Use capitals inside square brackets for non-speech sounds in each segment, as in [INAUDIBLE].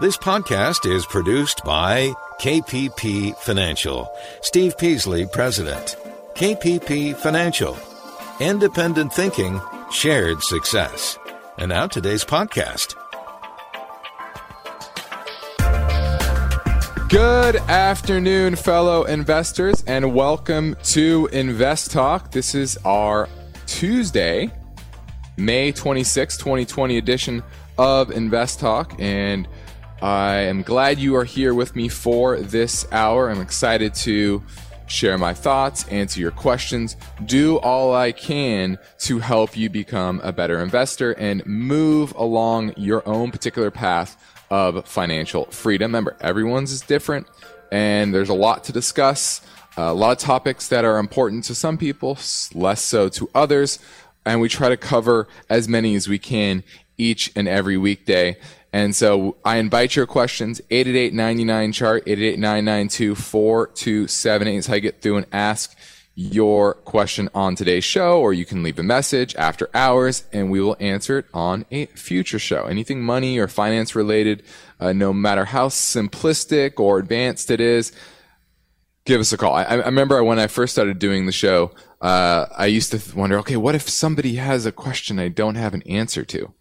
This podcast is produced by KPP Financial. Steve Peasley, President. KPP Financial. Independent thinking, shared success. And now today's podcast. Good afternoon, fellow investors, and welcome to Invest Talk. This is our Tuesday, May 26, 2020 edition of Invest Talk. And I am glad you are here with me for this hour. I'm excited to share my thoughts, answer your questions, do all I can to help you become a better investor and move along your own particular path of financial freedom. Remember, everyone's is different and there's a lot to discuss, a lot of topics that are important to some people, less so to others. And we try to cover as many as we can each and every weekday. And so I invite your questions, 888-99 chart, 888-992-4278 is how you get through and ask your question on today's show, or you can leave a message after hours and we will answer it on a future show. Anything money or finance related, uh, no matter how simplistic or advanced it is, give us a call. I, I remember when I first started doing the show, uh, I used to wonder, okay, what if somebody has a question I don't have an answer to?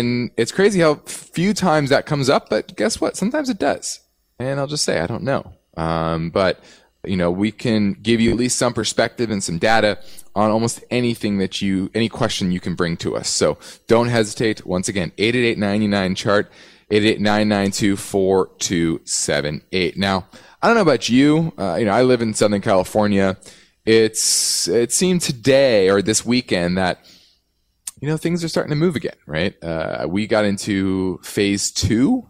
And it's crazy how few times that comes up, but guess what? Sometimes it does. And I'll just say, I don't know. Um, but, you know, we can give you at least some perspective and some data on almost anything that you, any question you can bring to us. So don't hesitate. Once again, 888 chart, 888 Now, I don't know about you. Uh, you know, I live in Southern California. It's, it seemed today or this weekend that you know, things are starting to move again, right? Uh, we got into phase two,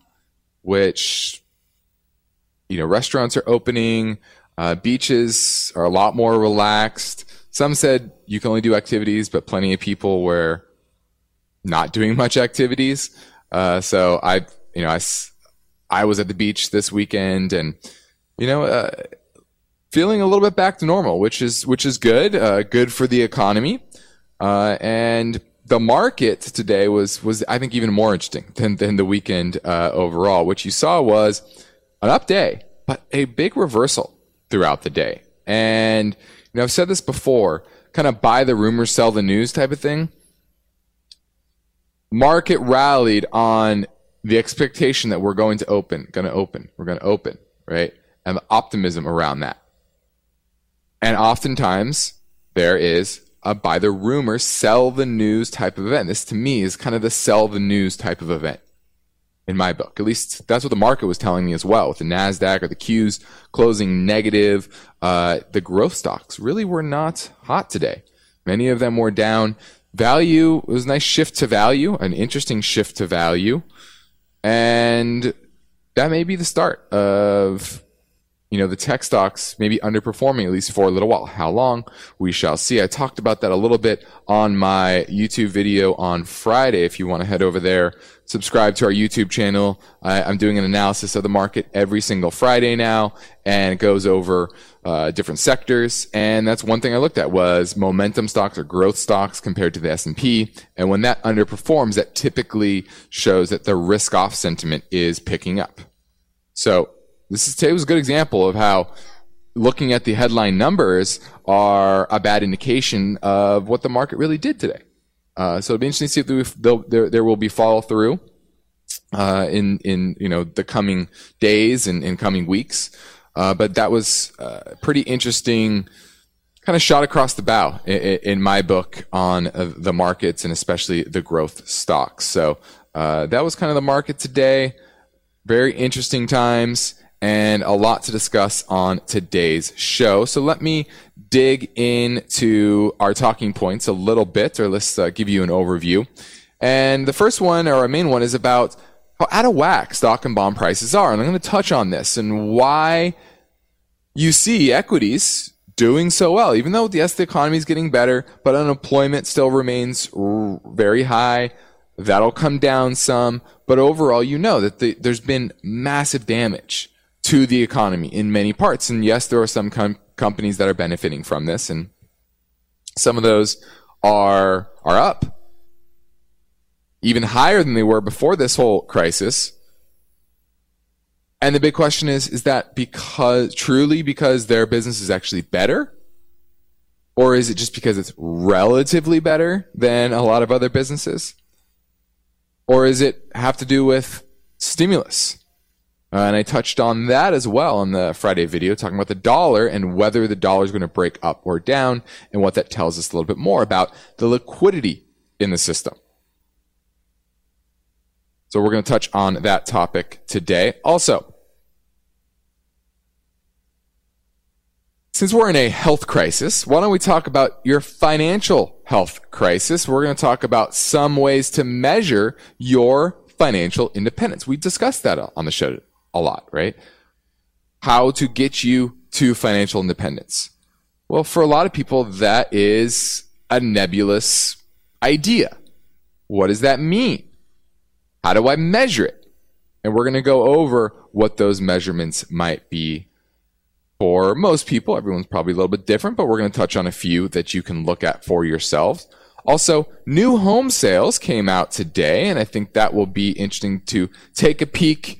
which, you know, restaurants are opening, uh, beaches are a lot more relaxed. Some said you can only do activities, but plenty of people were not doing [LAUGHS] much activities. Uh, so I, you know, I, I was at the beach this weekend and, you know, uh, feeling a little bit back to normal, which is, which is good, uh, good for the economy. Uh, and the market today was was I think even more interesting than than the weekend uh, overall. What you saw was an up day, but a big reversal throughout the day. And you know I've said this before, kind of buy the rumor, sell the news type of thing. Market rallied on the expectation that we're going to open, going to open, we're going to open, right? And the optimism around that. And oftentimes there is a buy the rumor, sell the news type of event. This to me is kind of the sell the news type of event in my book. At least that's what the market was telling me as well. With the Nasdaq or the Qs closing negative, uh, the growth stocks really were not hot today. Many of them were down. Value was a nice shift to value, an interesting shift to value, and that may be the start of you know, the tech stocks may be underperforming at least for a little while. How long? We shall see. I talked about that a little bit on my YouTube video on Friday. If you want to head over there, subscribe to our YouTube channel. I, am doing an analysis of the market every single Friday now and it goes over uh, different sectors. And that's one thing I looked at was momentum stocks or growth stocks compared to the S&P. And when that underperforms, that typically shows that the risk off sentiment is picking up. So this is today was a good example of how looking at the headline numbers are a bad indication of what the market really did today. Uh, so it'll be interesting to see if there, there will be follow through uh, in in you know the coming days and in coming weeks. Uh, but that was a pretty interesting kind of shot across the bow in, in my book on uh, the markets and especially the growth stocks. So uh, that was kind of the market today. Very interesting times and a lot to discuss on today's show. So let me dig into our talking points a little bit, or let's uh, give you an overview. And the first one, or our main one, is about how out of whack stock and bond prices are. And I'm going to touch on this and why you see equities doing so well, even though yes, the economy is getting better, but unemployment still remains very high. That'll come down some, but overall, you know that the, there's been massive damage to the economy in many parts. And yes, there are some com- companies that are benefiting from this, and some of those are are up. even higher than they were before this whole crisis. And the big question is, is that because truly because their business is actually better? Or is it just because it's relatively better than a lot of other businesses? Or is it have to do with stimulus? Uh, and I touched on that as well in the Friday video, talking about the dollar and whether the dollar is going to break up or down, and what that tells us a little bit more about the liquidity in the system. So we're going to touch on that topic today. Also, since we're in a health crisis, why don't we talk about your financial health crisis? We're going to talk about some ways to measure your financial independence. We discussed that on the show a lot, right? How to get you to financial independence. Well, for a lot of people, that is a nebulous idea. What does that mean? How do I measure it? And we're going to go over what those measurements might be for most people. Everyone's probably a little bit different, but we're going to touch on a few that you can look at for yourselves. Also, new home sales came out today, and I think that will be interesting to take a peek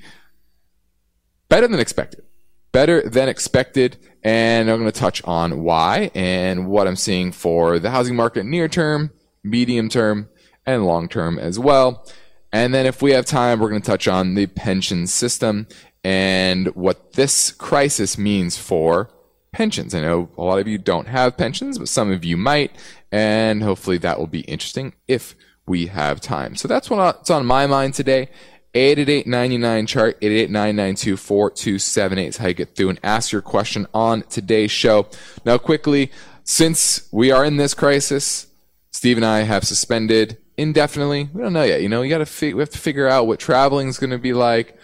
better than expected. Better than expected. And I'm going to touch on why and what I'm seeing for the housing market near term, medium term, and long term as well. And then if we have time, we're going to touch on the pension system and what this crisis means for pensions. I know a lot of you don't have pensions, but some of you might. And hopefully that will be interesting if we have time. So that's what's on my mind today. 888 chart 888 is how you get through and ask your question on today's show. Now, quickly, since we are in this crisis, Steve and I have suspended indefinitely. We don't know yet. You know, you got to fi- we have to figure out what traveling is going to be like.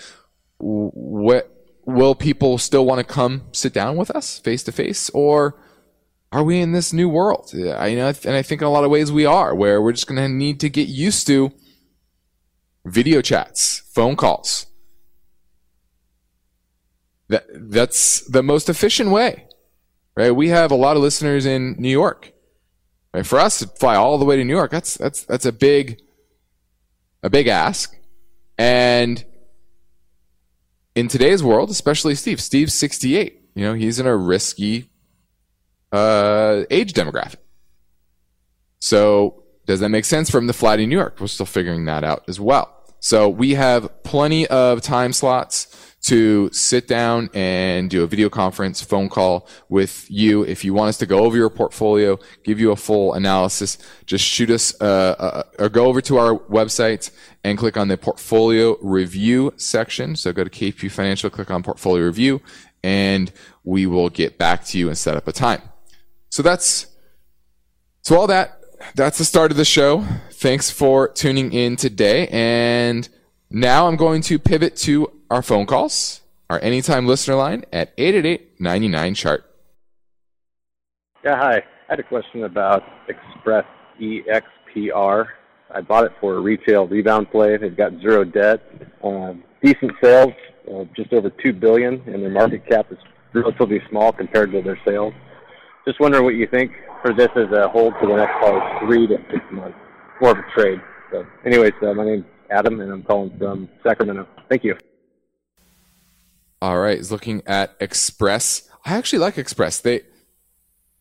What will people still want to come sit down with us face to face, or are we in this new world? I you know, and I think in a lot of ways we are, where we're just going to need to get used to video chats, phone calls. That, that's the most efficient way, right? We have a lot of listeners in New York. Right? For us to fly all the way to New York, that's, that's, that's a big, a big ask. And in today's world, especially Steve, Steve's 68. You know, he's in a risky uh, age demographic. So does that make sense for him to fly to New York? We're still figuring that out as well. So we have plenty of time slots to sit down and do a video conference, phone call with you. If you want us to go over your portfolio, give you a full analysis, just shoot us, uh, uh, or go over to our website and click on the portfolio review section. So go to KP Financial, click on portfolio review, and we will get back to you and set up a time. So that's, so all that that's the start of the show. Thanks for tuning in today. And now I'm going to pivot to our phone calls, our anytime listener line at 888 99 chart. Yeah, hi. I had a question about Express EXPR. I bought it for a retail rebound play. They've got zero debt, uh, decent sales, uh, just over two billion, and their market cap is relatively small compared to their sales. Just wondering what you think for this as a hold for the next probably three to six months, more of a trade. So, anyways, uh, my name's Adam, and I'm calling from Sacramento. Thank you. All right, is looking at Express. I actually like Express. They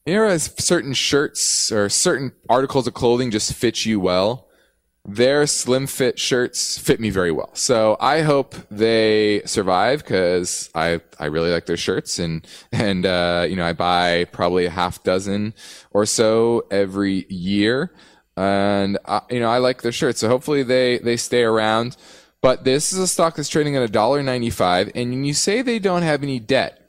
you know, as certain shirts or certain articles of clothing just fit you well their slim fit shirts fit me very well. So I hope they survive because I, I really like their shirts and, and, uh, you know, I buy probably a half dozen or so every year. And, I, you know, I like their shirts. So hopefully they, they stay around. But this is a stock that's trading at $1.95 and you say they don't have any debt.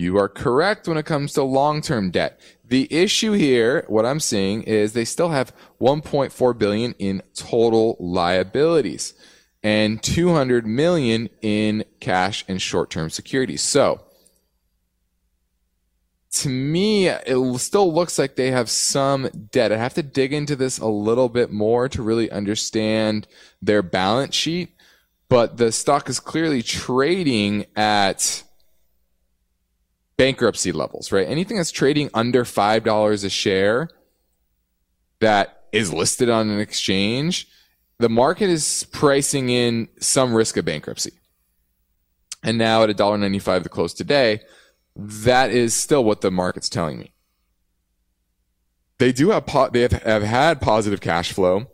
You are correct when it comes to long-term debt. The issue here, what I'm seeing is they still have 1.4 billion in total liabilities and 200 million in cash and short-term securities. So, to me, it still looks like they have some debt. I have to dig into this a little bit more to really understand their balance sheet, but the stock is clearly trading at bankruptcy levels, right? Anything that's trading under $5 a share that is listed on an exchange the market is pricing in some risk of bankruptcy. And now at $1.95 the close today, that is still what the market's telling me. They do have, po- they have, have had positive cash flow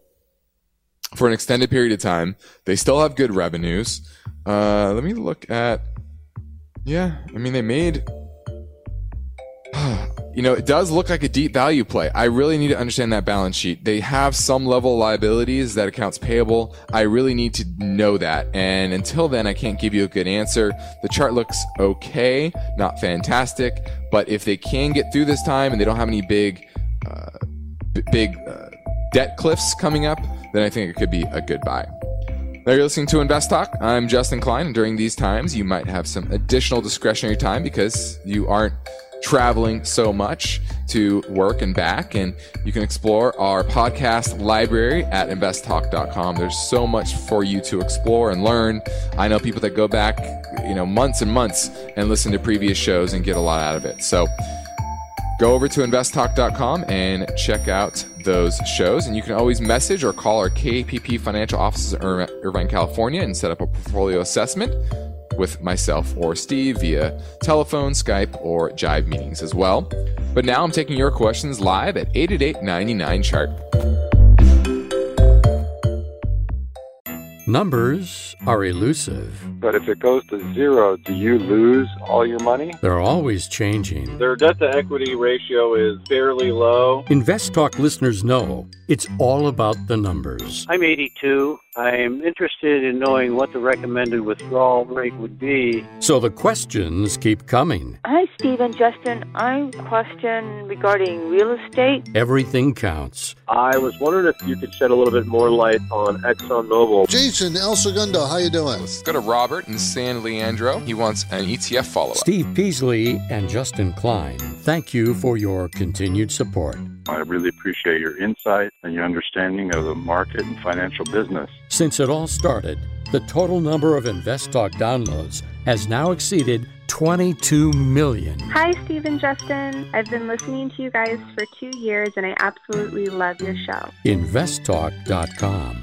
for an extended period of time. They still have good revenues. Uh, let me look at, yeah, I mean, they made, [SIGHS] you know, it does look like a deep value play. I really need to understand that balance sheet. They have some level of liabilities that accounts payable. I really need to know that. And until then, I can't give you a good answer. The chart looks okay, not fantastic, but if they can get through this time and they don't have any big, uh, b- big uh, debt cliffs coming up, then I think it could be a good buy. Now you're listening to Invest Talk. I'm Justin Klein, and during these times, you might have some additional discretionary time because you aren't traveling so much to work and back. And you can explore our podcast library at investtalk.com. There's so much for you to explore and learn. I know people that go back, you know, months and months and listen to previous shows and get a lot out of it. So go over to investtalk.com and check out those shows. And you can always message or call our KPP financial offices in Irvine, California and set up a portfolio assessment with myself or Steve via telephone, Skype, or Jive meetings as well. But now I'm taking your questions live at 888 99 chart. Numbers are elusive. But if it goes to zero, do you lose all your money? They're always changing. Their debt to equity ratio is fairly low. Invest Talk listeners know it's all about the numbers. I'm 82. I'm interested in knowing what the recommended withdrawal rate would be. So the questions keep coming. Hi, Steve and Justin. I'm question regarding real estate. Everything counts. I was wondering if you could shed a little bit more light on ExxonMobil. Jason El Segundo, how you doing? Let's go to Robert in San Leandro. He wants an ETF follow-up. Steve Peasley and Justin Klein, thank you for your continued support. I really appreciate your insight and your understanding of the market and financial business. Since it all started, the total number of Invest Talk downloads has now exceeded 22 million. Hi, Steve and Justin. I've been listening to you guys for two years and I absolutely love your show. InvestTalk.com.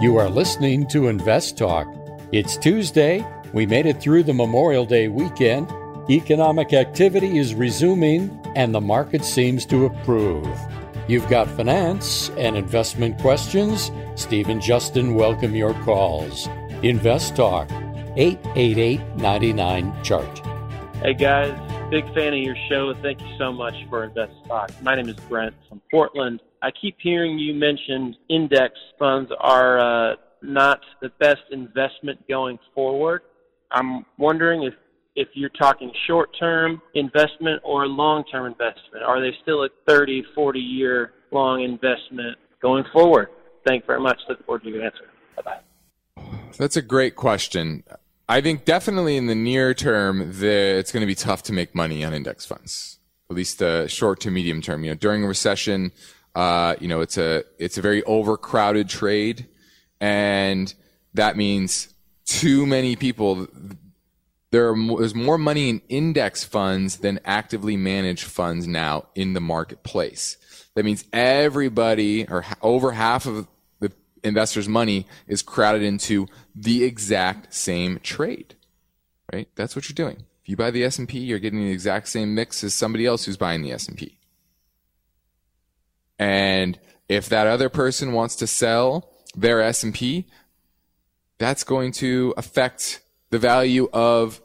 You are listening to Invest Talk. It's Tuesday. We made it through the Memorial Day weekend. Economic activity is resuming, and the market seems to approve. You've got finance and investment questions. Steve and Justin welcome your calls. Invest Talk, 888 99 Chart. Hey guys, big fan of your show. Thank you so much for Invest Talk. My name is Brent from Portland. I keep hearing you mention index funds are uh, not the best investment going forward. I'm wondering if if you're talking short term investment or long term investment. Are they still a 30, 40 year long investment going forward? Thank you very much. Look forward to your answer. Bye bye. That's a great question. I think definitely in the near term, the, it's going to be tough to make money on index funds, at least the short to medium term. You know, during a recession, uh, you know, it's a it's a very overcrowded trade, and that means too many people there are, there's more money in index funds than actively managed funds now in the marketplace. That means everybody or over half of the investors' money is crowded into the exact same trade. Right? That's what you're doing. If you buy the S&P, you're getting the exact same mix as somebody else who's buying the S&P. And if that other person wants to sell their S&P, that's going to affect the value of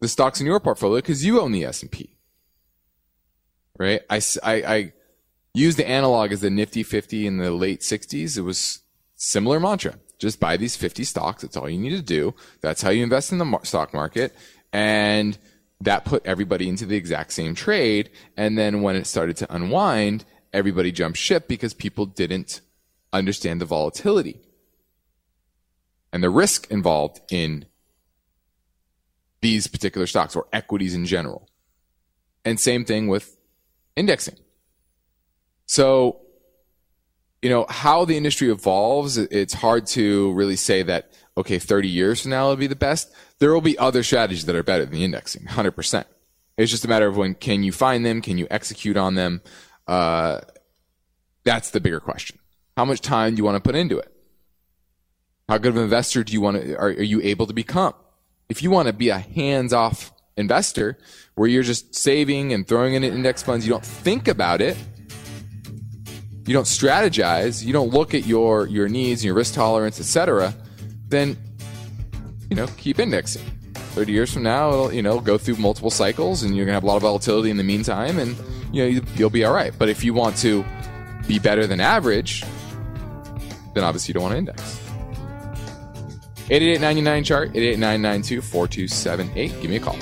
the stocks in your portfolio because you own the S&P. Right? I, I, I used the analog as the Nifty 50 in the late 60s. It was similar mantra. Just buy these 50 stocks. That's all you need to do. That's how you invest in the stock market. And that put everybody into the exact same trade. And then when it started to unwind, everybody jumped ship because people didn't understand the volatility and the risk involved in these particular stocks or equities in general. And same thing with indexing. So, you know, how the industry evolves, it's hard to really say that, okay, 30 years from now it'll be the best. There will be other strategies that are better than the indexing, 100%. It's just a matter of when can you find them? Can you execute on them? Uh, that's the bigger question. How much time do you want to put into it? How good of an investor do you want to, are, are you able to become? If you want to be a hands off investor where you're just saving and throwing in index funds, you don't think about it, you don't strategize, you don't look at your, your needs and your risk tolerance, etc., then, you know, keep indexing. 30 years from now, it'll, you know, go through multiple cycles and you're going to have a lot of volatility in the meantime and, you know, you'll be all right. But if you want to be better than average, then obviously you don't want to index. 8899 chart, 88992 4278. Give me a call.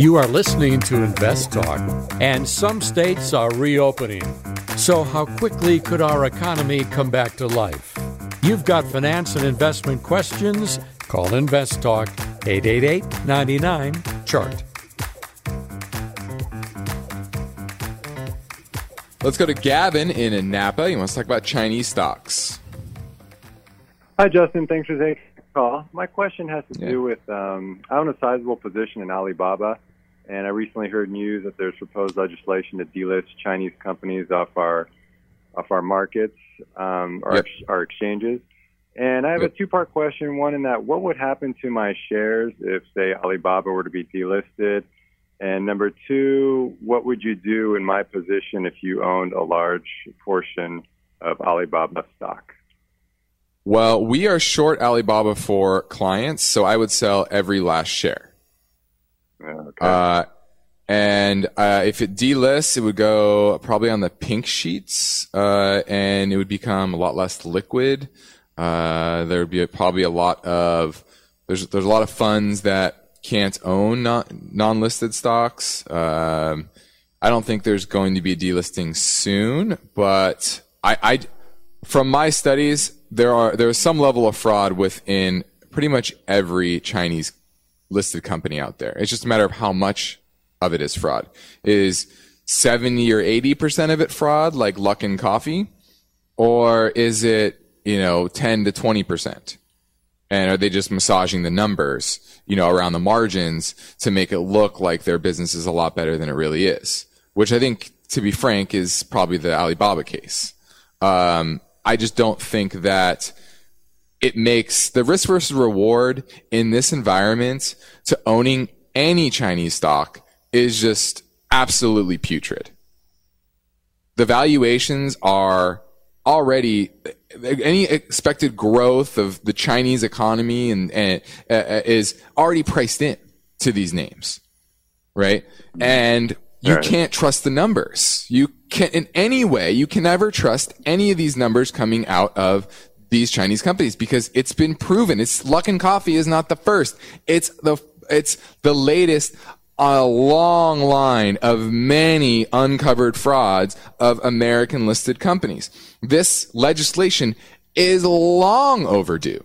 You are listening to Invest Talk, and some states are reopening. So, how quickly could our economy come back to life? You've got finance and investment questions? Call Invest Talk 888 99 Chart. Let's go to Gavin in Napa. He wants to talk about Chinese stocks. Hi, Justin. Thanks for taking the call. My question has to Yeah. do with um, I own a sizable position in Alibaba, and I recently heard news that there's proposed legislation to delist Chinese companies off our off our markets, um, our, Yep. our exchanges. And I have Yep. a two-part question. One in that, what would happen to my shares if, say, Alibaba were to be delisted? And number two, what would you do in my position if you owned a large portion of Alibaba stock? Well, we are short Alibaba for clients, so I would sell every last share. Okay. Uh, and uh, if it delists, it would go probably on the pink sheets, uh, and it would become a lot less liquid. Uh, there would be a, probably a lot of there's there's a lot of funds that can't own non non-listed stocks. Um, I don't think there's going to be a delisting soon, but I, I from my studies there are there is some level of fraud within pretty much every Chinese listed company out there. It's just a matter of how much of it is fraud. Is 70 or 80% of it fraud, like Luckin Coffee? Or is it, you know, 10 to 20%? And are they just massaging the numbers, you know, around the margins to make it look like their business is a lot better than it really is? Which I think, to be frank, is probably the Alibaba case. Um, I just don't think that it makes the risk versus reward in this environment to owning any Chinese stock is just absolutely putrid. The valuations are already any expected growth of the Chinese economy and, and uh, is already priced in to these names, right? And you Right. can't trust the numbers. You can in any way. You can never trust any of these numbers coming out of these Chinese companies because it's been proven. It's Luckin Coffee is not the first. It's the it's the latest a long line of many uncovered frauds of American listed companies. This legislation is long overdue.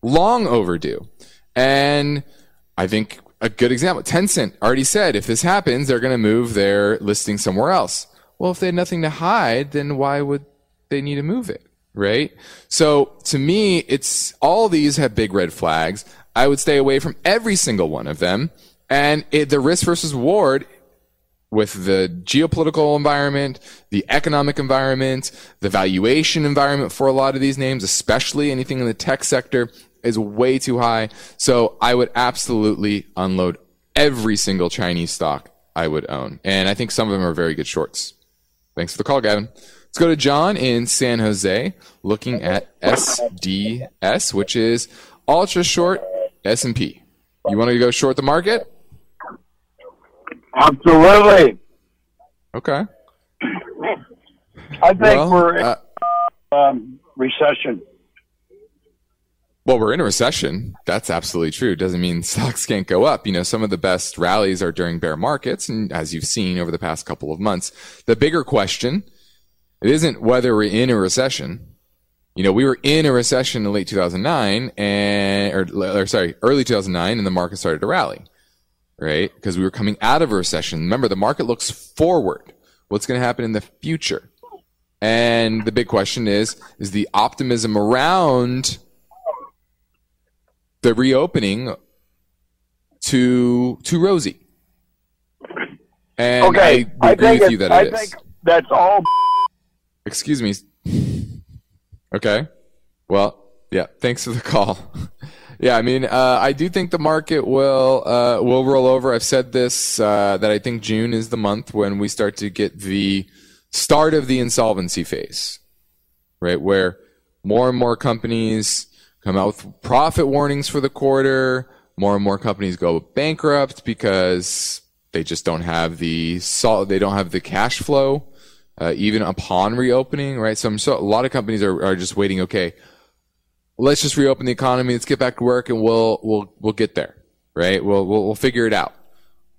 Long overdue. And I think a good example, Tencent already said if this happens, they're going to move their listing somewhere else. Well, if they had nothing to hide, then why would they need to move it? Right? So to me, it's all these have big red flags. I would stay away from every single one of them. And it, the risk versus reward with the geopolitical environment, the economic environment, the valuation environment for a lot of these names, especially anything in the tech sector, is way too high. So I would absolutely unload every single Chinese stock I would own. And I think some of them are very good shorts. Thanks for the call, Gavin. Let's go to John in San Jose looking at SDS, which is ultra short S&P. You want to go short the market? Absolutely. Okay. I think Well, we're in uh, um, recession. Well, we're in a recession. That's absolutely true. Doesn't mean [LAUGHS] stocks can't go up. You know, some of the best rallies are during bear markets. And as you've seen over the past couple of months, the bigger question, it isn't whether we're in a recession. You know, we were in a recession in late 2009 and, or, or sorry, early 2009 and the market started to rally, right? Because we were coming out of a recession. Remember, the market looks forward. What's going to happen in the future? And the big question is, is the optimism around the reopening too too rosy. And okay, I agree think with you that I it is. think that's all. Excuse me. [LAUGHS] Okay. Well, yeah. Thanks for the call. [LAUGHS] yeah, I mean, uh, I do think the market will uh, will roll over. I've said this uh, that I think June is the month when we start to get the start of the insolvency phase, right? Where more and more companies come out with profit warnings for the quarter. More and more companies go bankrupt because they just don't have the sol- they don't have the cash flow uh, even upon reopening, right? So, I'm so a lot of companies are, are just waiting. Okay, let's just reopen the economy. Let's get back to work, and we'll we'll we'll get there, right? We'll we'll, we'll figure it out.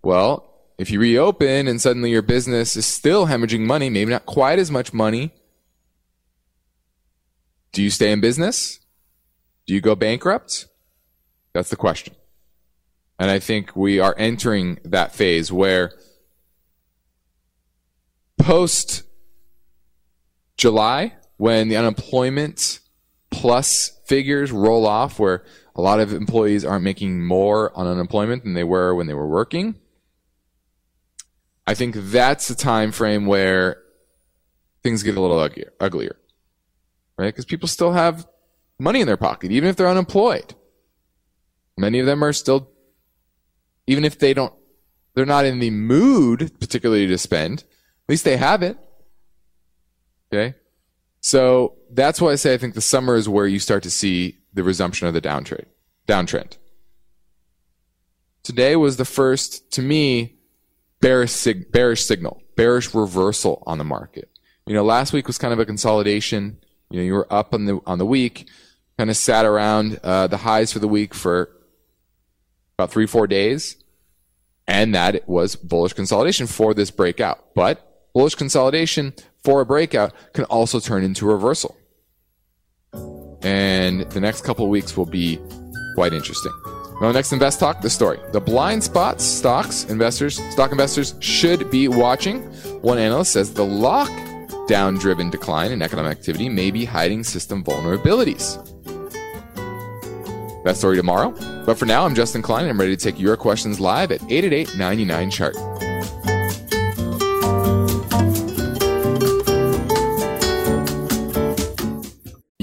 Well, if you reopen and suddenly your business is still hemorrhaging money, maybe not quite as much money, do you stay in business? Do you go bankrupt? That's the question. And I think we are entering that phase where post July, when the unemployment plus figures roll off, where a lot of employees aren't making more on unemployment than they were when they were working, I think that's the time frame where things get a little uglier, uglier right? Because people still have money in their pocket, even if they're unemployed. Many of them are still, even if they don't, they're not in the mood particularly to spend, at least they have it. Okay. So that's why I say I think the summer is where you start to see the resumption of the downtrend. Downtrend. Today was the first, to me, bearish, sig- bearish signal, bearish reversal on the market. You know, last week was kind of a consolidation. You know, you were up on the on the week, kind of sat around uh, the highs for the week for about three four days, and that was bullish consolidation for this breakout. But bullish consolidation for a breakout can also turn into a reversal, and the next couple weeks will be quite interesting. Well, next invest talk, the story. The blind spots stocks investors, stock investors should be watching. One analyst says the lockdown driven decline in economic activity may be hiding system vulnerabilities. That story tomorrow. But for now, I'm Justin Klein and I'm ready to take your questions live at 888 99 chart.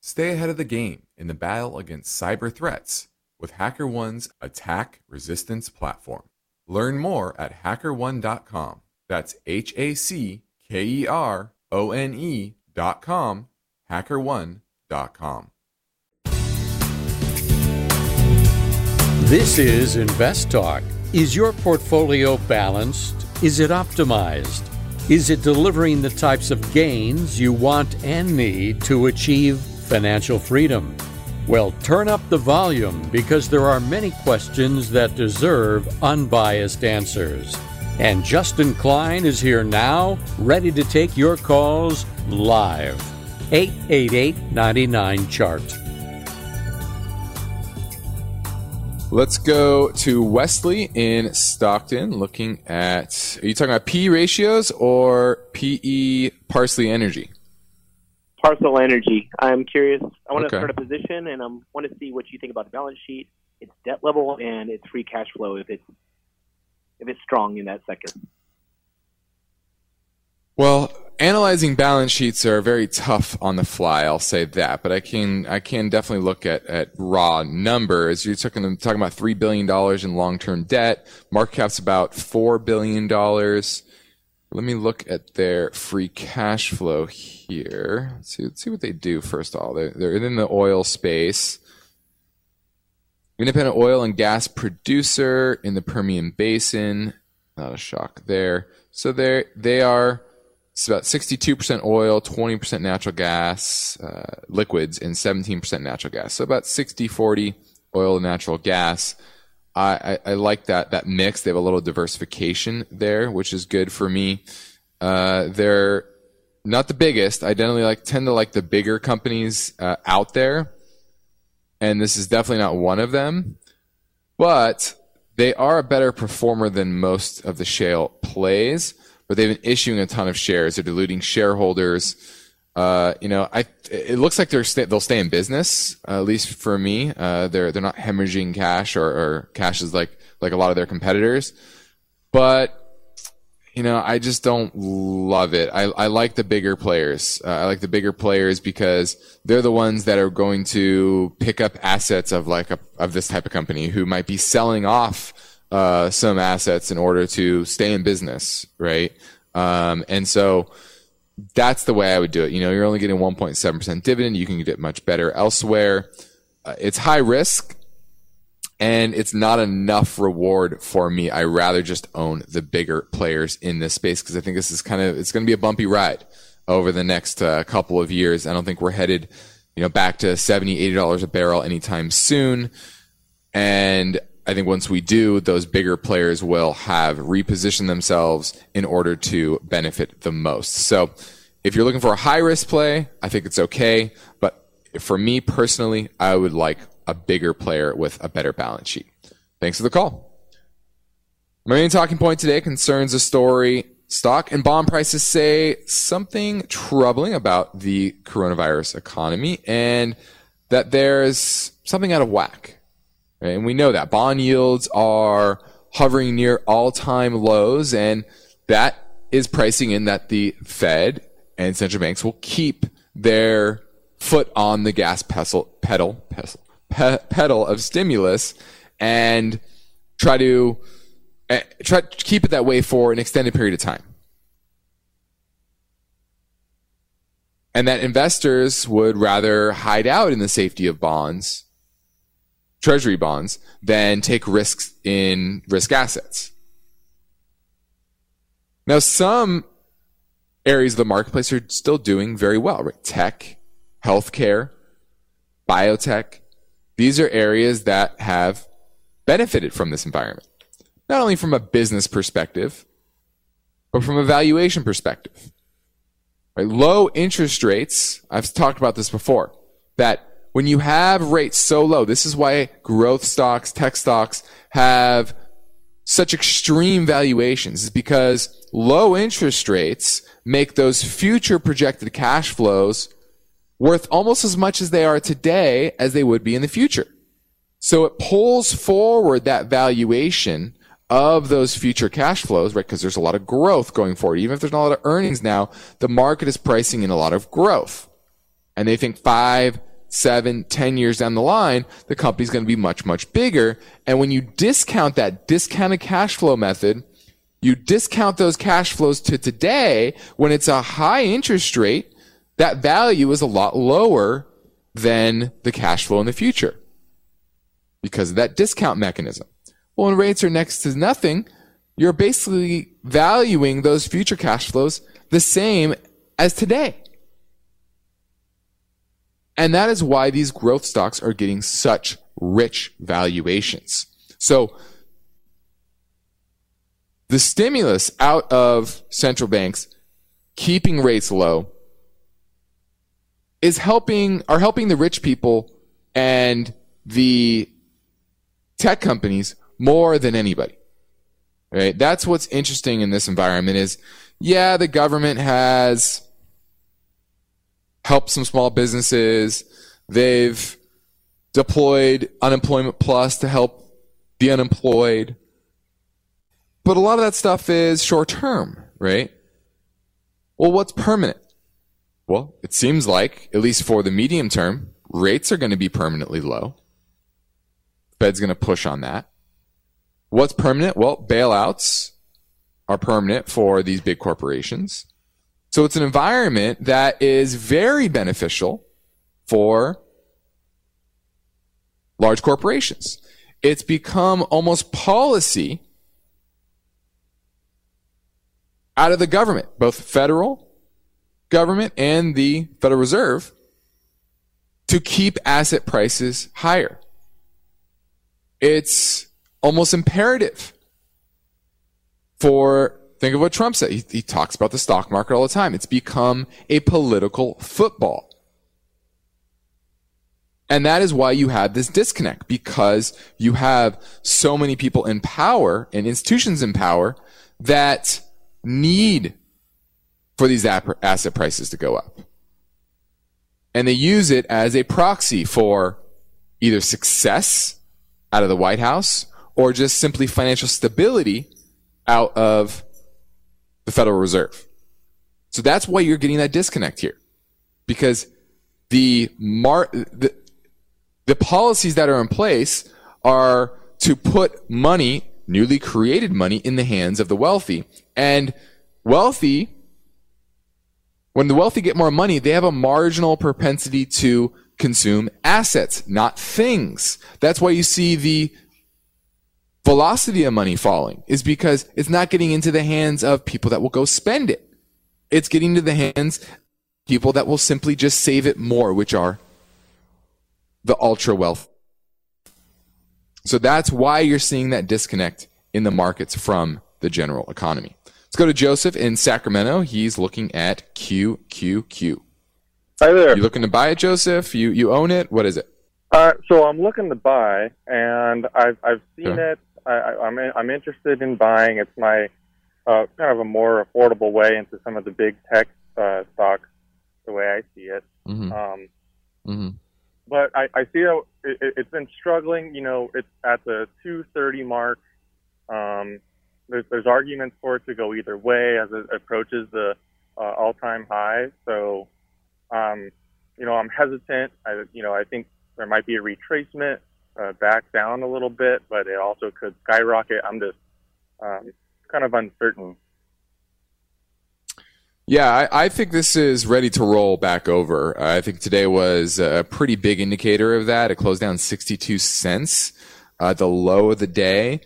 stay ahead of the game in the battle against cyber threats with HackerOne's attack resistance platform. Learn more at hackerone.com. That's H A C K E R O N E.com, hackerone.com. This is Invest Talk. Is your portfolio balanced? Is it optimized? Is it delivering the types of gains you want and need to achieve financial freedom? Well, turn up the volume because there are many questions that deserve unbiased answers. And Justin Klein is here now, ready to take your calls live. 888 99 Chart. Let's go to Wesley in Stockton looking at. Are you talking about P ratios or PE Parsley Energy? Parsley Energy. I'm curious. I want Okay. to start a position, and I um, want to see what you think about the balance sheet, its debt level, and its free cash flow if it's if it's strong in that sector. Well, analyzing balance sheets are very tough on the fly. I'll say that, but I can I can definitely look at, at raw numbers. You're talking talking about three billion dollars in long term debt. Market cap's about four billion dollars. Let me look at their free cash flow here. Let's see, let's see what they do first of all. They're, they're in the oil space. Independent oil and gas producer in the Permian Basin. Not a shock there. So they they are it's about 62% oil, 20% natural gas, uh, liquids, and 17% natural gas. So about 60 40 oil and natural gas. I, I, I like that that mix. They have a little diversification there, which is good for me. Uh, they're not the biggest. I generally like tend to like the bigger companies uh, out there, and this is definitely not one of them. But they are a better performer than most of the shale plays. But they've been issuing a ton of shares. They're diluting shareholders. Uh, you know, I it looks like they're sta- they'll stay in business uh, at least for me. Uh, they're they're not hemorrhaging cash or, or cash is like like a lot of their competitors, but you know, I just don't love it. I, I like the bigger players. Uh, I like the bigger players because they're the ones that are going to pick up assets of like a, of this type of company who might be selling off uh, some assets in order to stay in business, right? Um, and so that's the way I would do it. You know, you're only getting 1.7% dividend. You can get much better elsewhere. Uh, it's high risk and it's not enough reward for me. I rather just own the bigger players in this space because I think this is kind of, it's going to be a bumpy ride over the next uh, couple of years. I don't think we're headed, you know, back to 70, 80 dollars a barrel anytime soon. And I think once we do, those bigger players will have repositioned themselves in order to benefit the most. So if you're looking for a high risk play, I think it's okay. But for me personally, I would like a bigger player with a better balance sheet. Thanks for the call. My main talking point today concerns a story stock and bond prices say something troubling about the coronavirus economy and that there's something out of whack. Right? And we know that bond yields are hovering near all time lows and that is pricing in that the Fed and central banks will keep their foot on the gas pedal, pedal, pedal, pe- pedal of stimulus and try to uh, try to keep it that way for an extended period of time. And that investors would rather hide out in the safety of bonds, treasury bonds, than take risks in risk assets. Now, some areas of the marketplace are still doing very well, right? Tech, healthcare, biotech. These are areas that have benefited from this environment, not only from a business perspective, but from a valuation perspective. Right? Low interest rates, I've talked about this before, that when you have rates so low, this is why growth stocks, tech stocks have such extreme valuations is because low interest rates make those future projected cash flows worth almost as much as they are today as they would be in the future. So it pulls forward that valuation of those future cash flows, right? Because there's a lot of growth going forward. Even if there's not a lot of earnings now, the market is pricing in a lot of growth. And they think five, seven, ten years down the line, the company's going to be much, much bigger. And when you discount that discounted cash flow method, you discount those cash flows to today when it's a high interest rate, that value is a lot lower than the cash flow in the future because of that discount mechanism. Well, when rates are next to nothing, you're basically valuing those future cash flows the same as today. And that is why these growth stocks are getting such rich valuations. So the stimulus out of central banks keeping rates low is helping are helping the rich people and the tech companies more than anybody. Right? That's what's interesting in this environment is yeah, the government has helped some small businesses. They've deployed unemployment plus to help the unemployed. But a lot of that stuff is short term, right? Well, what's permanent? Well, it seems like, at least for the medium term, rates are going to be permanently low. Fed's going to push on that. What's permanent? Well, bailouts are permanent for these big corporations. So it's an environment that is very beneficial for large corporations. It's become almost policy out of the government, both federal government and the Federal Reserve, to keep asset prices higher. It's almost imperative for think of what Trump said. He, he, talks about the stock market all the time. It's become a political football. And that is why you have this disconnect because you have so many people in power and institutions in power that need for these asset prices to go up. And they use it as a proxy for either success out of the White House or just simply financial stability out of the Federal Reserve. So that's why you're getting that disconnect here. Because the mar- the, the policies that are in place are to put money, newly created money in the hands of the wealthy. And wealthy when the wealthy get more money, they have a marginal propensity to consume assets, not things. That's why you see the velocity of money falling is because it's not getting into the hands of people that will go spend it. It's getting to the hands of people that will simply just save it more, which are the ultra wealth. So that's why you're seeing that disconnect in the markets from the general economy. Let's go to Joseph in Sacramento. He's looking at QQQ. Hi there. You looking to buy it, Joseph? You you own it? What is it? Uh, so I'm looking to buy, and I've I've seen it. I, I'm in, I'm interested in buying. It's my uh, kind of a more affordable way into some of the big tech uh, stocks, the way I see it. Mm-hmm. Um, mm-hmm. But I, I see how it, it's been struggling. You know, it's at the 230 mark. Um, there's there's arguments for it to go either way as it approaches the uh, all-time high. So, um, you know, I'm hesitant. I you know I think there might be a retracement uh, back down a little bit, but it also could skyrocket. I'm just um, kind of uncertain. Yeah, I, I, think this is ready to roll back over. I think today was a pretty big indicator of that. It closed down 62 cents, uh, the low of the day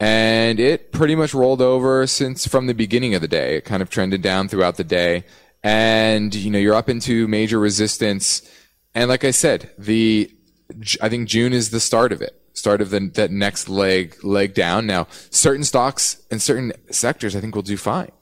and it pretty much rolled over since from the beginning of the day. It kind of trended down throughout the day, and you know you're up into major resistance. And like I said, the I think June is the start of it, start of the that next leg leg down. Now, certain stocks and certain sectors I think will do fine,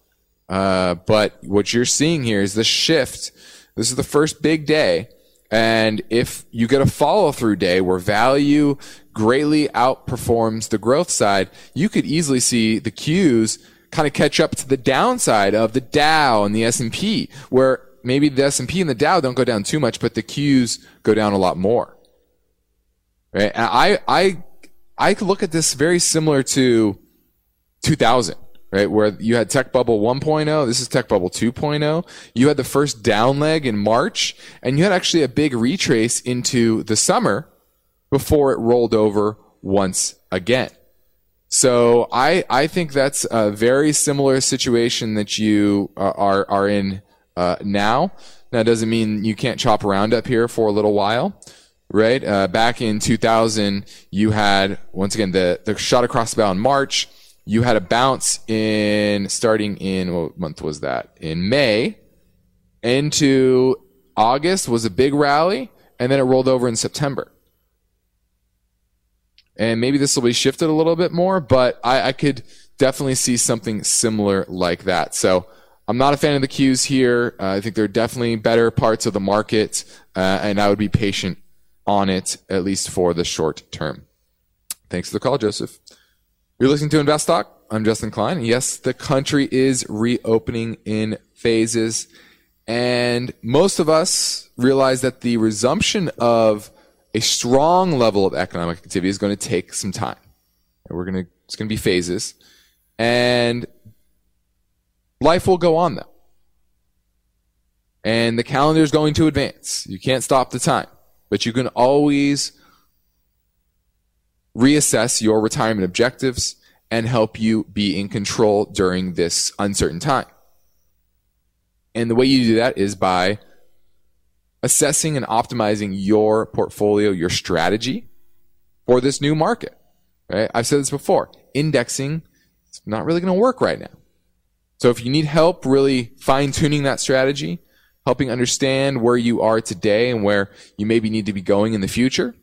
uh, but what you're seeing here is the shift. This is the first big day and if you get a follow through day where value greatly outperforms the growth side, you could easily see the Qs kind of catch up to the downside of the Dow and the S&P, where maybe the S&P and the Dow don't go down too much, but the Qs go down a lot more. Right? And I I I look at this very similar to 2000, right? Where you had Tech Bubble 1.0, this is Tech Bubble 2.0. You had the first down leg in March, and you had actually a big retrace into the summer before it rolled over once again. So I I think that's a very similar situation that you uh, are are in uh, now. Doesn't mean you can't chop around up here for a little while, right? Uh, back in 2000, you had once again the the shot across the bow in March. You had a bounce in starting in what month was that? In May into August was a big rally, and then it rolled over in September and maybe this will be shifted a little bit more, but I, I, could definitely see something similar like that. So I'm not a fan of the Qs here. Uh, I think there are definitely better parts of the market, uh, and I would be patient on it, at least for the short term. Thanks for the call, Joseph. You're listening to Invest Talk. I'm Justin Klein. Yes, the country is reopening in phases, and most of us realize that the resumption of a strong level of economic activity is going to take some time. And We're going to, it's going to be phases. And life will go on though. And the calendar is going to advance. You can't stop the time, but you can always reassess your retirement objectives and help you be in control during this uncertain time. And the way you do that is by assessing and optimizing your portfolio, your strategy for this new market. Right? I've said this before. Indexing is not really going to work right now. So if you need help really fine tuning that strategy, helping understand where you are today and where you maybe need to be going in the future,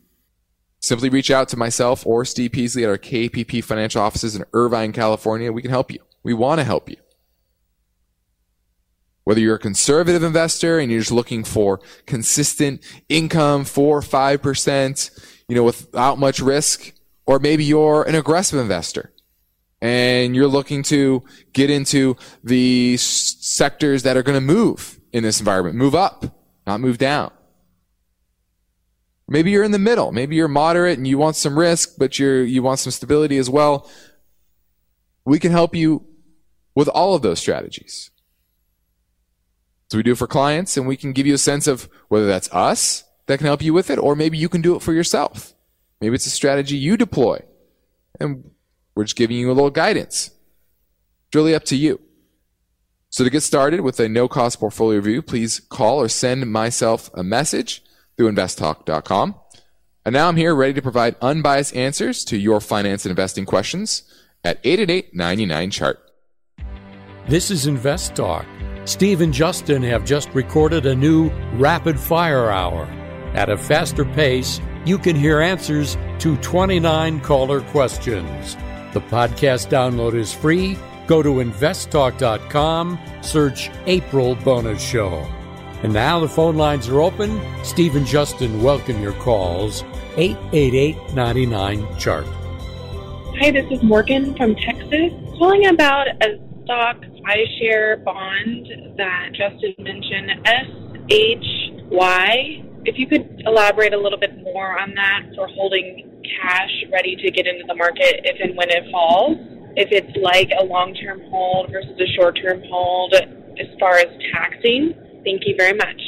simply reach out to myself or Steve Peasley at our KPP financial offices in Irvine, California. We can help you. We want to help you. Whether you're a conservative investor and you're just looking for consistent income, four or five percent, you know, without much risk, or maybe you're an aggressive investor and you're looking to get into the sectors that are going to move in this environment, move up, not move down. Maybe you're in the middle. Maybe you're moderate and you want some risk, but you're, you want some stability as well. We can help you with all of those strategies. So we do it for clients and we can give you a sense of whether that's us that can help you with it or maybe you can do it for yourself. Maybe it's a strategy you deploy and we're just giving you a little guidance. It's really up to you. So to get started with a no cost portfolio review, please call or send myself a message through investtalk.com. And now I'm here ready to provide unbiased answers to your finance and investing questions at 888 chart. This is Invest Talk. Steve and Justin have just recorded a new rapid fire hour. At a faster pace, you can hear answers to 29 caller questions. The podcast download is free. Go to investtalk.com, search April Bonus Show. And now the phone lines are open. Steve and Justin welcome your calls. 888 99 Chart. Hi, this is Morgan from Texas. Calling about a stock iShare bond that Justin mentioned, SHY. If you could elaborate a little bit more on that for holding cash ready to get into the market if and when it falls, if it's like a long term hold versus a short term hold as far as taxing. Thank you very much.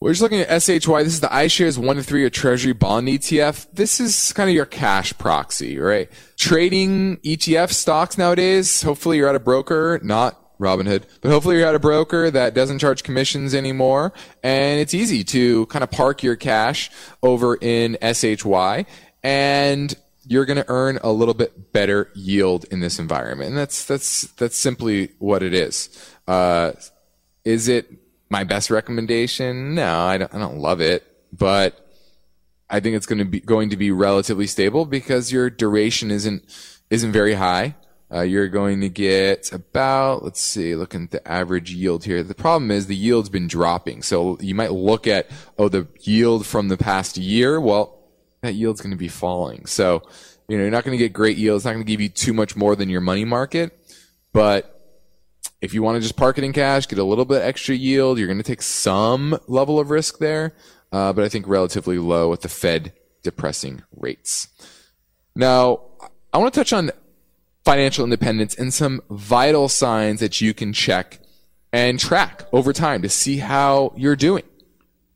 We're just looking at SHY. This is the iShares 1 to 3 year Treasury bond ETF. This is kind of your cash proxy, right? Trading ETF stocks nowadays, hopefully you're at a broker, not Robinhood, but hopefully you're at a broker that doesn't charge commissions anymore. And it's easy to kind of park your cash over in SHY and you're going to earn a little bit better yield in this environment. And that's, that's, that's simply what it is. Uh, is it my best recommendation? No, I don't, I don't love it, but I think it's going to be going to be relatively stable because your duration isn't isn't very high. Uh, you're going to get about let's see, looking at the average yield here. The problem is the yield's been dropping, so you might look at oh the yield from the past year. Well, that yield's going to be falling, so you know you're not going to get great yield. It's not going to give you too much more than your money market, but if you want to just park it in cash, get a little bit extra yield, you're going to take some level of risk there, uh, but I think relatively low with the Fed depressing rates. Now, I want to touch on financial independence and some vital signs that you can check and track over time to see how you're doing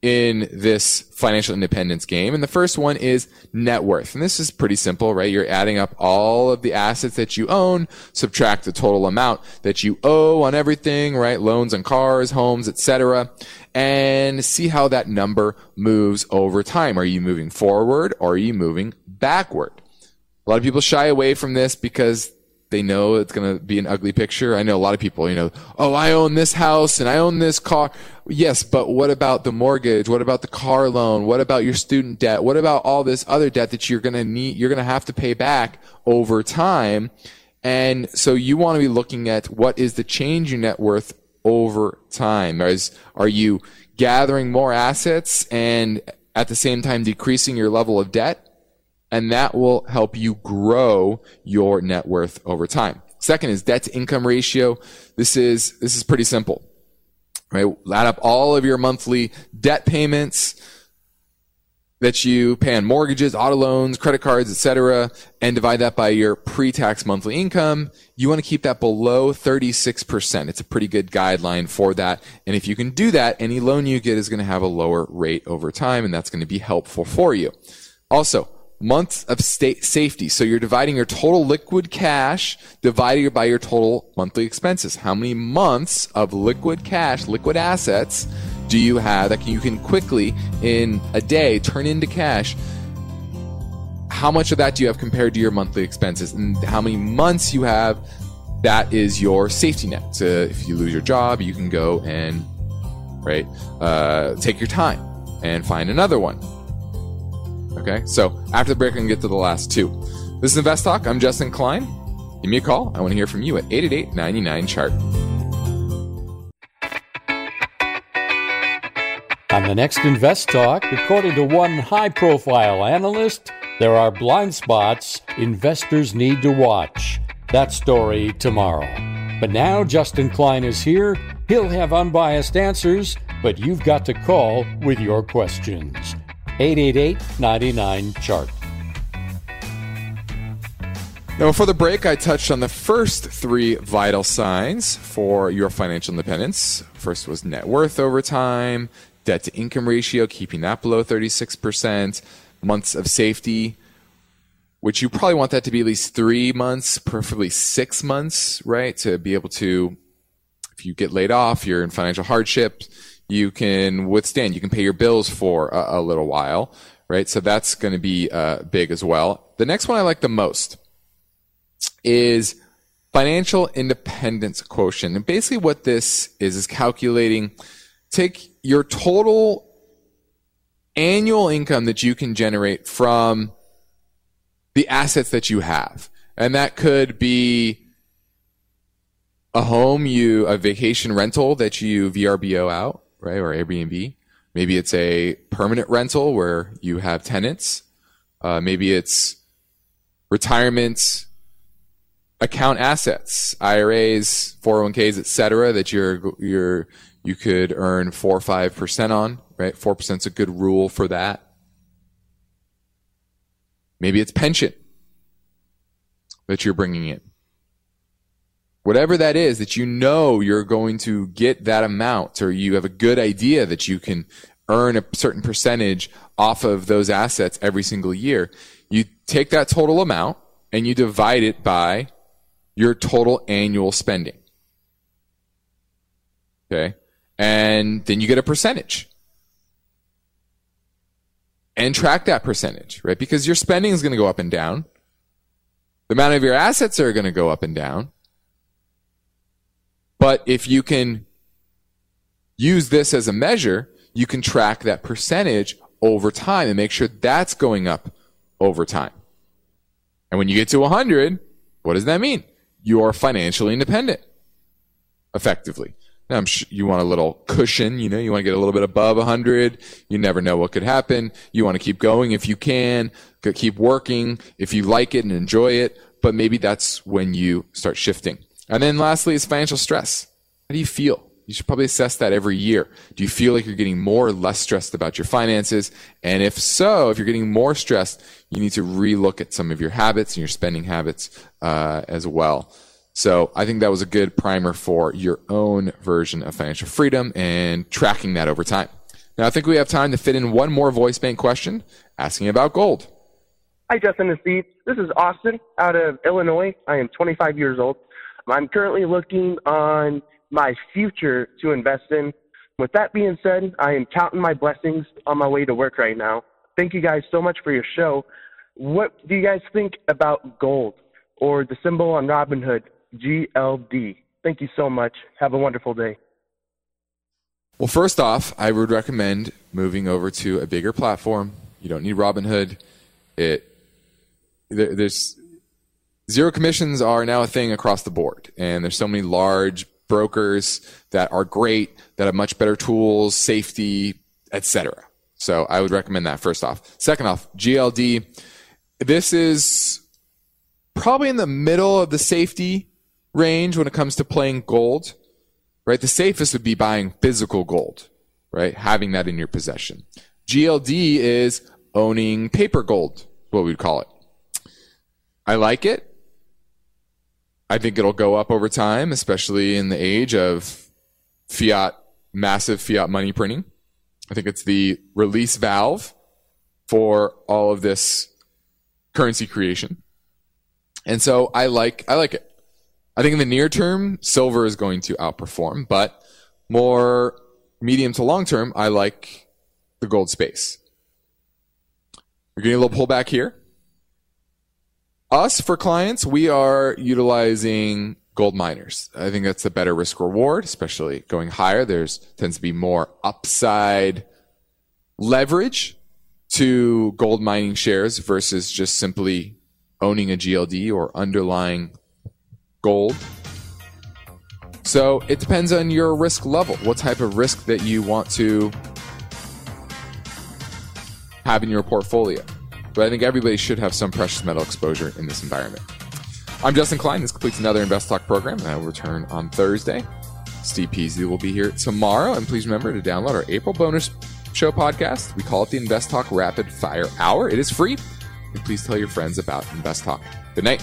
in this financial independence game. And the first one is net worth. And this is pretty simple, right? You're adding up all of the assets that you own, subtract the total amount that you owe on everything, right? Loans on cars, homes, etc. And see how that number moves over time. Are you moving forward or are you moving backward? A lot of people shy away from this because they know it's going to be an ugly picture. I know a lot of people, you know, oh, I own this house and I own this car. Yes, but what about the mortgage? What about the car loan? What about your student debt? What about all this other debt that you're going to need, you're going to have to pay back over time? And so you want to be looking at what is the change in net worth over time? Is, are you gathering more assets and at the same time decreasing your level of debt? And that will help you grow your net worth over time. Second is debt to income ratio. This is, this is pretty simple, right? Add up all of your monthly debt payments that you pay on mortgages, auto loans, credit cards, etc., and divide that by your pre-tax monthly income. You want to keep that below 36%. It's a pretty good guideline for that. And if you can do that, any loan you get is going to have a lower rate over time, and that's going to be helpful for you. Also, months of state safety. So you're dividing your total liquid cash divided by your total monthly expenses. How many months of liquid cash, liquid assets do you have that you can quickly in a day turn into cash? How much of that do you have compared to your monthly expenses and how many months you have that is your safety net. So if you lose your job, you can go and right uh, take your time and find another one Okay, so after the break, I can get to the last two. This is Invest Talk. I'm Justin Klein. Give me a call. I want to hear from you at 888 99 chart. On the next Invest Talk, according to one high profile analyst, there are blind spots investors need to watch. That story tomorrow. But now Justin Klein is here. He'll have unbiased answers, but you've got to call with your questions. 888 99 Chart. Now, before the break, I touched on the first three vital signs for your financial independence. First was net worth over time, debt to income ratio, keeping that below 36%, months of safety, which you probably want that to be at least three months, preferably six months, right? To be able to, if you get laid off, you're in financial hardship, you can withstand. You can pay your bills for a, a little while, right? So that's going to be uh, big as well. The next one I like the most is financial independence quotient. And basically what this is, is calculating, take your total annual income that you can generate from the assets that you have. And that could be a home, you, a vacation rental that you VRBO out right? Or Airbnb. Maybe it's a permanent rental where you have tenants. Uh, maybe it's retirement account assets, IRAs, 401ks, etc. that you're, you're, you could earn four or five percent on, right? Four percent is a good rule for that. Maybe it's pension that you're bringing in whatever that is that you know you're going to get that amount or you have a good idea that you can earn a certain percentage off of those assets every single year, you take that total amount and you divide it by your total annual spending. Okay. And then you get a percentage. And track that percentage, right? Because your spending is going to go up and down. The amount of your assets are going to go up and down. But if you can use this as a measure, you can track that percentage over time and make sure that's going up over time. And when you get to 100, what does that mean? You're financially independent, effectively. Now, sure you want a little cushion, you know, you want to get a little bit above 100. You never know what could happen. You want to keep going if you can, keep working if you like it and enjoy it, but maybe that's when you start shifting. And then lastly is financial stress. How do you feel You should probably assess that every year. Do you feel like you're getting more or less stressed about your finances? And if so, if you're getting more stressed, you need to relook at some of your habits and your spending habits uh, as well. So I think that was a good primer for your own version of financial freedom and tracking that over time. Now I think we have time to fit in one more voice bank question asking about gold. Hi, Justin and Steve. This is Austin out of Illinois. I am 25 years old. I'm currently looking on my future to invest in. With that being said, I am counting my blessings on my way to work right now. Thank you guys so much for your show. What do you guys think about gold or the symbol on Robinhood, GLD? Thank you so much. Have a wonderful day. Well, first off, I would recommend moving over to a bigger platform. You don't need Robinhood. It there, there's zero commissions are now a thing across the board, and there's so many large brokers that are great that have much better tools, safety, etc. So I would recommend that first off. Second off, GLD. This is probably in the middle of the safety range when it comes to playing gold, right? The safest would be buying physical gold, right? Having that in your possession. GLD is owning paper gold, what we'd call it. I like it. I think it'll go up over time, especially in the age of fiat, massive fiat money printing. I think it's the release valve for all of this currency creation. And so I like, I like it. I think in the near term, silver is going to outperform, but more medium to long term, I like the gold space. We're getting a little pullback here. Us for clients, we are utilizing gold miners. I think that's a better risk reward, especially going higher. There's tends to be more upside leverage to gold mining shares versus just simply owning a GLD or underlying gold. So it depends on your risk level, what type of risk that you want to have in your portfolio. But I think everybody should have some precious metal exposure in this environment. I'm Justin Klein. This completes another Invest Talk program. and I will return on Thursday. Steve Peasley will be here tomorrow. And please remember to download our April bonus show podcast. We call it the Invest Talk Rapid Fire Hour. It is free. And please tell your friends about Invest Talk. Good night.